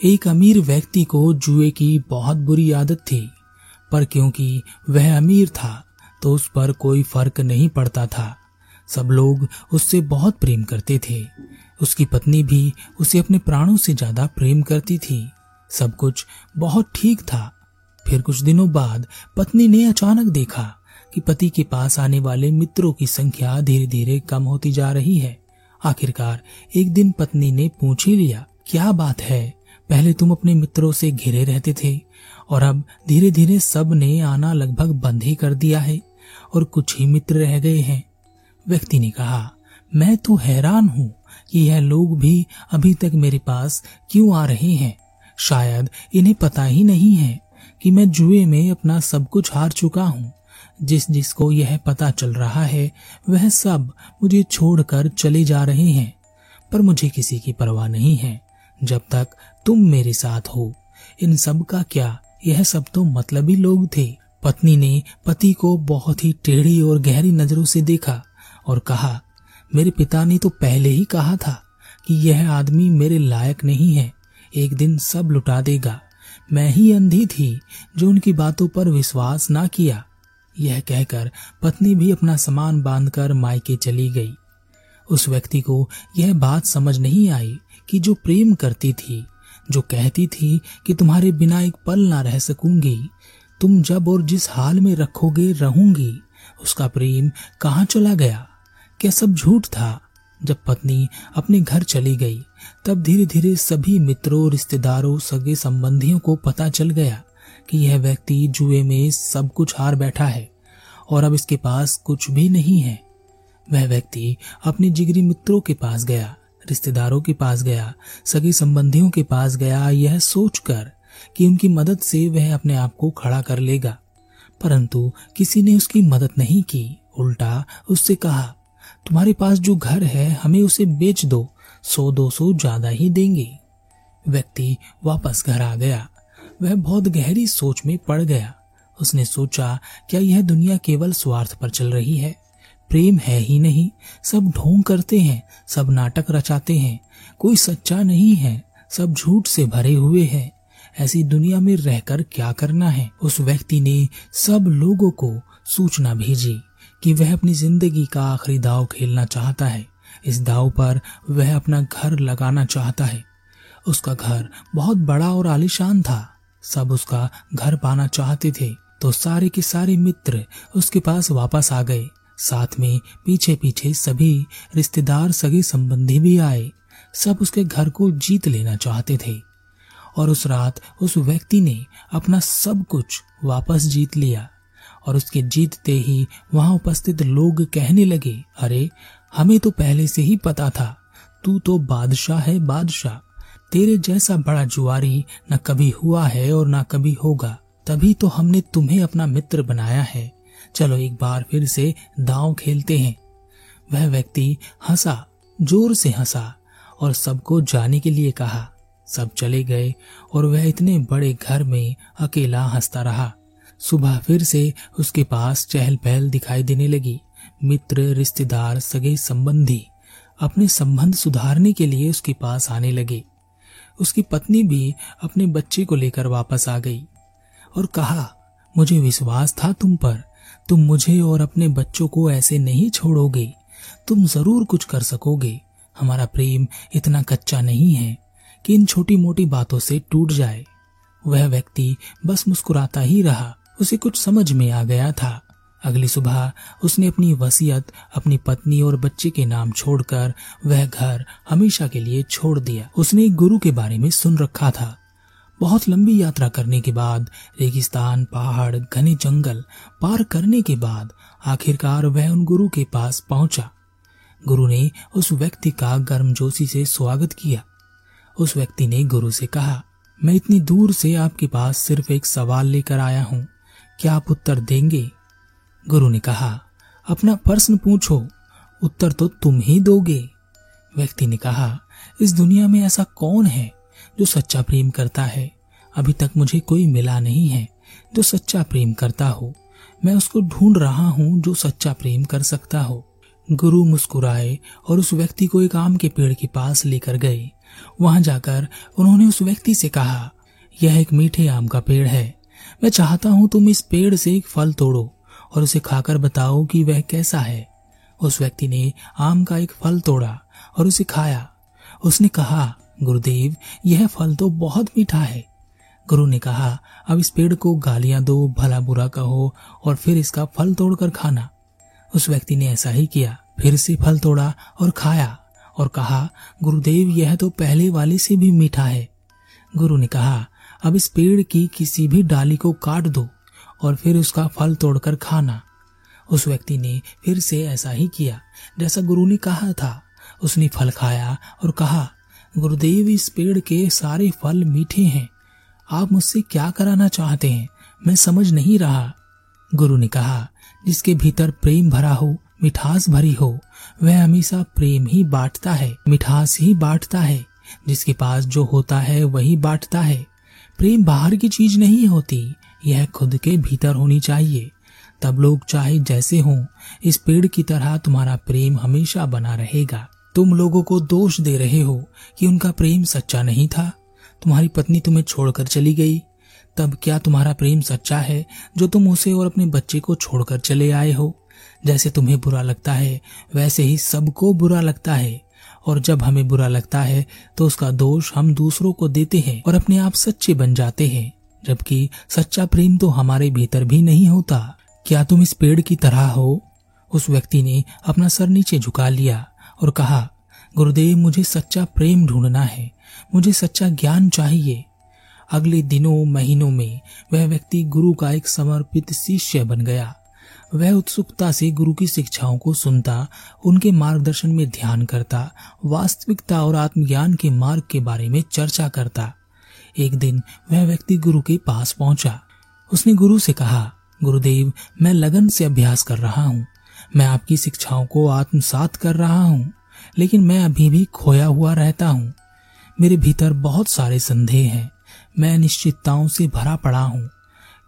एक अमीर व्यक्ति को जुए की बहुत बुरी आदत थी, पर क्योंकि वह अमीर था तो उस पर कोई फ़र्क नहीं पड़ता था। सब लोग उससे बहुत प्रेम करते थे। उसकी पत्नी भी उसे अपने प्राणों से ज़्यादा प्रेम करती थी। सब कुछ बहुत ठीक था। फिर कुछ दिनों बाद पत्नी ने अचानक देखा कि पति के पास आने वाले मित्रों की संख्या धीरे धीरे कम होती जा रही है। आखिरकार एक दिन पत्नी ने पूछ ही लिया, क्या बात है? पहले तुम अपने मित्रों से घिरे रहते थे, और अब धीरे धीरे सबने आना लगभग बंद ही कर दिया है, और कुछ ही मित्र रह गए हैं। व्यक्ति ने कहा, मैं तो हैरान हूँ कि यह लोग भी अभी तक मेरे पास क्यों आ रहे हैं। शायद इन्हें पता ही नहीं है कि मैं जुए में अपना सब कुछ हार चुका हूँ। जिस जिसको यह पता चल रहा है, वह सब मुझे छोड़कर चले जा रहे हैं, पर मुझे किसी की परवाह नहीं है। जब तक तुम मेरे साथ हो। इन सब का क्या? यह सब तो मतलबी लोग थे। पत्नी ने पति को बहुत ही टेढ़ी और गहरी नज़रों से देखा और कहा, मेरे पिता ने तो पहले ही कहा था कि यह आदमी मेरे लायक नहीं है। एक दिन सब लुटा देगा। मैं ही अंधी थी जो उनकी बातों पर विश्वास ना किया। यह कहकर पत्नी भी अपना सामान बांधकर मायके चली गई। उस व्यक्ति को यह बात समझ नहीं आई कि जो प्रेम करती थी जो कहती थी कि तुम्हारे बिना एक पल ना रह सकूँगी। तुम जब और जिस हाल में रखोगे रहूँगी। उसका प्रेम कहाँ चला गया? क्या सब झूठ था? जब पत्नी अपने घर चली गई, तब धीरे धीरे सभी मित्रों, रिश्तेदारों, सगे संबंधियों को पता चल गया कि यह व्यक्ति जुए में सब कुछ हार बैठा है और अब इसके पास कुछ भी नहीं है। वह व्यक्ति अपने जिगरी मित्रों के पास गया रिश्तेदारों के पास गया, सगे संबंधियों के पास गया, यह सोचकर कि उनकी मदद से वह अपने आप को खड़ा कर लेगा। परंतु किसी ने उसकी मदद नहीं की। उल्टा उससे कहा, तुम्हारे पास जो घर है, हमें उसे बेच दो, सौ दो सौ ज़्यादा ही देंगे। व्यक्ति वापस घर आ गया। वह बहुत गहरी सोच में पड़ गया। उसने सोचा, क्या यह दुनिया केवल स्वार्थ पर चल रही है? प्रेम है ही नहीं। सब ढोंग करते हैं, सब नाटक रचाते हैं। कोई सच्चा नहीं है, सब झूठ से भरे हुए हैं। ऐसी दुनिया में रहकर क्या करना है? उस व्यक्ति ने सब लोगों को सूचना भेजी कि वह अपनी ज़िंदगी का आखिरी दाव खेलना चाहता है। इस दाव पर वह अपना घर लगाना चाहता है। उसका घर बहुत बड़ा और आलिशान था। सब उसका घर पाना चाहते थे तो सारे के सारे मित्र उसके पास वापस आ गए। साथ में पीछे पीछे सभी रिश्तेदार, सगे संबंधी भी आए। सब उसके घर को जीत लेना चाहते थे। और उस रात उस व्यक्ति ने अपना सब कुछ वापस जीत लिया। और उसके जीतते ही वहाँ उपस्थित लोग कहने लगे, अरे, हमें तो पहले से ही पता था। तू तो बादशाह है बादशाह। तेरे जैसा बड़ा जुआरी न कभी हुआ है और न कभी होगा। तभी तो हमने तुम्हें अपना मित्र बनाया है। चलो एक बार फिर से दांव खेलते हैं। वह व्यक्ति हंसा, ज़ोर से हंसा और सबको जाने के लिए कहा। सब चले गए और वह इतने बड़े घर में अकेला हंसता रहा। सुबह फिर से उसके पास चहल पहल दिखाई देने लगी। मित्र, रिश्तेदार, सगे संबंधी अपने संबंध सुधारने के लिए उसके पास आने लगे। उसकी पत्नी भी अपने बच्चे को लेकर वापस आ गई और कहा, मुझे विश्वास था तुम पर। तुम मुझे और अपने बच्चों को ऐसे नहीं छोड़ोगे। तुम ज़रूर कुछ कर सकोगे। हमारा प्रेम इतना कच्चा नहीं है कि इन छोटी मोटी बातों से टूट जाए। वह व्यक्ति बस मुस्कुराता ही रहा। उसे कुछ समझ में आ गया था। अगली सुबह उसने अपनी वसीयत, अपनी पत्नी और बच्चे के नाम छोड़कर वह घर हमेशा के लिए छोड़ दिया। उसने एक गुरु के बारे में सुन रखा था। बहुत लंबी यात्रा करने के बाद, रेगिस्तान, पहाड़, घने जंगल पार करने के बाद, आखिरकार वह उन गुरु के पास पहुँचा। गुरु ने उस व्यक्ति का गर्मजोशी से स्वागत किया। उस व्यक्ति ने गुरु से कहा, मैं इतनी दूर से आपके पास सिर्फ़ एक सवाल लेकर आया हूँ। क्या आप उत्तर देंगे? गुरु ने कहा, अपना प्रश्न पूछो। उत्तर तो तुम ही दोगे। व्यक्ति ने कहा, इस दुनिया में ऐसा कौन है? जो सच्चा प्रेम करता है। अभी तक मुझे कोई मिला नहीं है। जो सच्चा प्रेम करता हो। मैं उसको ढूंढ रहा हूँ जो सच्चा प्रेम कर सकता हो। गुरु मुस्कुराए और उस व्यक्ति को एक आम के पेड़ के पास लेकर गए। वहाँ जाकर उन्होंने उस व्यक्ति से कहा, यह एक मीठे आम का पेड़ है। मैं चाहता हूँ तुम इस पेड़ से एक फल तोड़ो और उसे खाकर बताओ कि वह कैसा है। उस व्यक्ति ने आम का एक फल तोड़ा और उसे खाया। उसने कहा गुरुदेव, यह फल तो बहुत मीठा है। गुरु ने कहा, अब इस पेड़ को गालियाँ दो, भला बुरा कहो और फिर इसका फल तोड़कर खाना। उस व्यक्ति ने ऐसा ही किया, फिर से फल तोड़ा और खाया और कहा, गुरुदेव, यह तो पहले वाले से भी मीठा है। गुरु ने कहा, अब इस पेड़ की किसी भी डाली को काट दो और फिर उसका फल तोड़कर खाना। उस व्यक्ति ने फिर से ऐसा ही किया, जैसा गुरु ने कहा था। उसने फल खाया और कहा गुरुदेव इस पेड़ के सारे फल मीठे हैं। आप मुझसे क्या कराना चाहते हैं? मैं समझ नहीं रहा। गुरु ने कहा, जिसके भीतर प्रेम भरा हो, मिठास भरी हो, वह हमेशा प्रेम ही बांटता है, मिठास ही बांटता है। जिसके पास जो होता है, वही बांटता है। प्रेम बाहर की चीज़ नहीं होती, यह खुद के भीतर होनी चाहिए। तब लोग चाहे जैसे हों, इस पेड़ की तरह तुम्हारा प्रेम हमेशा बना रहेगा। तुम लोगों को दोष दे रहे हो कि उनका प्रेम सच्चा नहीं था। तुम्हारी पत्नी तुम्हें छोड़कर चली गई। तब क्या तुम्हारा प्रेम सच्चा है जो तुम उसे और अपने बच्चे को छोड़कर चले आए हो? जैसे तुम्हें बुरा लगता है, वैसे ही सबको बुरा लगता है। और जब हमें बुरा लगता है तो उसका दोष हम दूसरों को देते हैं और अपने आप सच्चे बन जाते हैं। जबकि सच्चा प्रेम तो हमारे भीतर भी नहीं होता। क्या तुम इस पेड़ की तरह हो? उस व्यक्ति ने अपना सर नीचे झुका लिया। और कहा, गुरुदेव, मुझे सच्चा प्रेम ढूंढना है, मुझे सच्चा ज्ञान चाहिए। अगले दिनों, महीनों में वह व्यक्ति गुरु का एक समर्पित शिष्य बन गया। वह उत्सुकता से गुरु की शिक्षाओं को सुनता, उनके मार्गदर्शन में ध्यान करता, वास्तविकता और आत्मज्ञान के मार्ग के बारे में चर्चा करता। एक दिन वह व्यक्ति गुरु के पास पहुँचा। उसने गुरु से कहा, गुरुदेव, मैं लगन से अभ्यास कर रहा हूँ। मैं आपकी शिक्षाओं को आत्मसात कर रहा हूँ, लेकिन मैं अभी भी खोया हुआ रहता हूँ। मेरे भीतर बहुत सारे संदेह हैं। मैं अनिश्चितताओं से भरा पड़ा हूँ।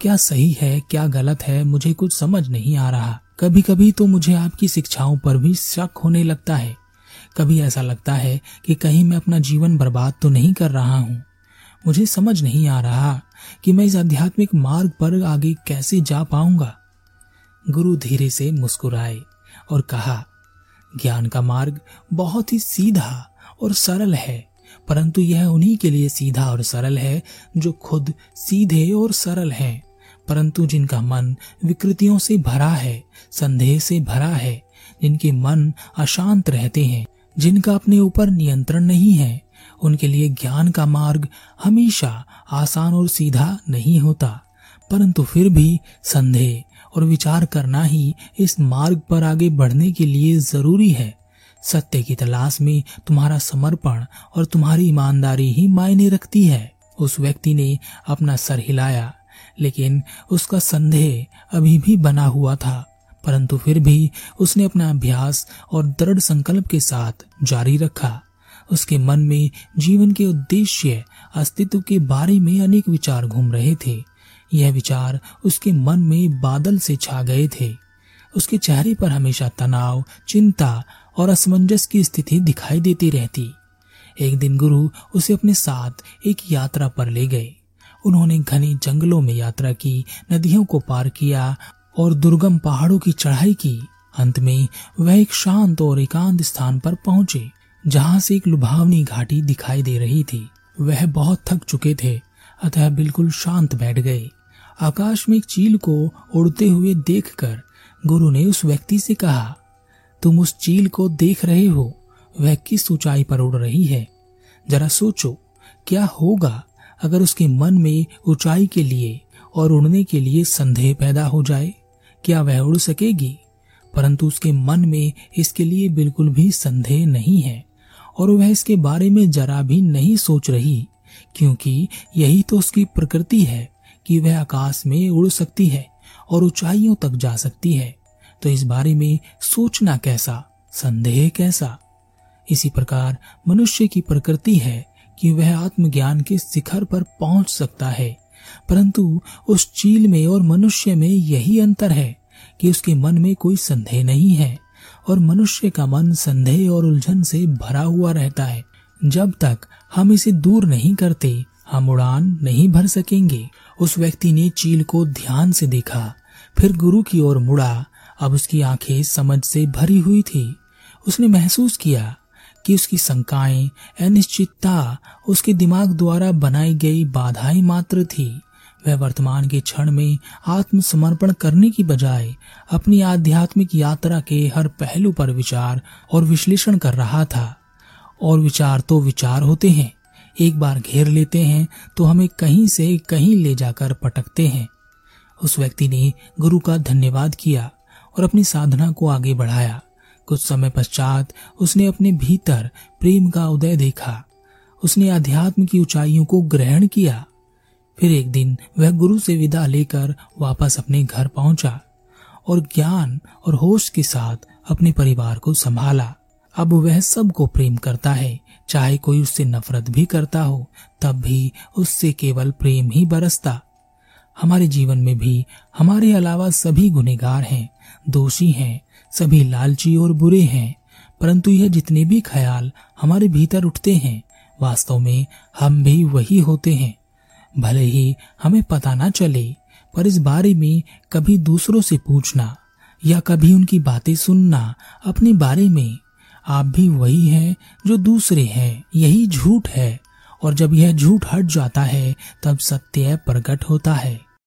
क्या सही है, क्या गलत है, मुझे कुछ समझ नहीं आ रहा। कभी कभी तो मुझे आपकी शिक्षाओं पर भी शक होने लगता है। कभी ऐसा लगता है कि कहीं मैं अपना जीवन बर्बाद तो नहीं कर रहा हूँ। मुझे समझ नहीं आ रहा कि मैं इस आध्यात्मिक मार्ग पर आगे कैसे जा पाऊँगा। गुरु धीरे से मुस्कुराए और कहा, ज्ञान का मार्ग बहुत ही सीधा और सरल है, परंतु यह उन्हीं के लिए सीधा और सरल है जो खुद सीधे और सरल हैं। परंतु जिनका मन विकृतियों से भरा है, संदेह से भरा है, जिनके मन अशांत रहते हैं, जिनका अपने ऊपर नियंत्रण नहीं है, उनके लिए ज्ञान का मार्ग हमेशा आसान और सीधा नहीं होता, परंतु फिर भी संदेह और विचार करना ही इस मार्ग पर आगे बढ़ने के लिए ज़रूरी है। सत्य की तलाश में तुम्हारा समर्पण और तुम्हारी ईमानदारी ही मायने रखती है। उस व्यक्ति ने अपना सर हिलाया, लेकिन उसका संदेह अभी भी बना हुआ था, परंतु फिर भी उसने अपना अभ्यास और दृढ़ संकल्प के साथ जारी रखा। उसके मन में जीवन के उद्देश्य, अस्तित्व के बारे में अनेक विचार घूम रहे थे। यह विचार उसके मन में बादल से छा गए थे। उसके चेहरे पर हमेशा तनाव, चिंता और असमंजस की स्थिति दिखाई देती रहती। एक दिन गुरु उसे अपने साथ एक यात्रा पर ले गए। उन्होंने घने जंगलों में यात्रा की, नदियों को पार किया और दुर्गम पहाड़ों की चढ़ाई की। अंत में वह एक शांत और एकांत स्थान पर पहुँचे, जहाँ से एक लुभावनी घाटी दिखाई दे रही थी। वह बहुत थक चुके थे, अतः बिल्कुल शांत बैठ गए। आकाश में एक चील को उड़ते हुए देखकर गुरु ने उस व्यक्ति से कहा, तुम उस चील को देख रहे हो, वह किस ऊंचाई पर उड़ रही है? जरा सोचो, क्या होगा अगर उसके मन में ऊंचाई के लिए और उड़ने के लिए संदेह पैदा हो जाए? क्या वह उड़ सकेगी? परंतु उसके मन में इसके लिए बिल्कुल भी संदेह नहीं है, और वह इसके बारे में जरा भी नहीं सोच रही, क्योंकि यही तो उसकी प्रकृति है। कि वह आकाश में उड़ सकती है और ऊंचाइयों तक जा सकती है। तो इस बारे में सोचना कैसा, संदेह कैसा? इसी प्रकार मनुष्य की प्रकृति है कि वह आत्मज्ञान के शिखर पर पहुँच सकता है। परंतु उस चील में और मनुष्य में यही अंतर है कि उसके मन में कोई संदेह नहीं है और मनुष्य का मन संदेह और उलझन से भरा हुआ रहता है। जब तक हम इसे दूर नहीं करते, हम उड़ान नहीं भर सकेंगे। उस व्यक्ति ने चील को ध्यान से देखा। फिर गुरु की ओर मुड़ा। अब उसकी आँखें समझ से भरी हुई थी। उसने महसूस किया कि उसकी शंकाएँ, अनिश्चितता, उसके दिमाग द्वारा बनाई गई बाधाएँ मात्र थी। वह वर्तमान के क्षण में आत्मसमर्पण करने की बजाय अपनी आध्यात्मिक यात्रा के हर पहलू पर विचार और विश्लेषण कर रहा था। और विचार तो विचार होते हैं। एक बार घेर लेते हैं तो हमें कहीं से कहीं ले जाकर पटकते हैं। उस व्यक्ति ने गुरु का धन्यवाद किया और अपनी साधना को आगे बढ़ाया। कुछ समय पश्चात उसने अपने भीतर प्रेम का उदय देखा। उसने अध्यात्म की ऊंचाइयों को ग्रहण किया। फिर एक दिन वह गुरु से विदा लेकर वापस अपने घर पहुँचा और ज्ञान और होश के साथ अपने परिवार को संभाला। अब वह सबको प्रेम करता है। चाहे कोई उससे नफरत भी करता हो, तब भी उससे केवल प्रेम ही बरसता। हमारे जीवन में भी हमारे अलावा सभी गुनेगार हैं, दोषी हैं, सभी लालची और बुरे हैं। परंतु यह जितने भी ख्याल हमारे भीतर उठते हैं, वास्तव में हम भी वही होते हैं। भले ही हमें पता ना चले, पर इस बारे में कभी दूसरों से पूछना या कभी उनकी बातें सुनना अपने बारे में आप भी वही हैं जो दूसरे हैं, यही झूठ है। और जब यह झूठ हट जाता है, तब सत्य प्रकट होता है।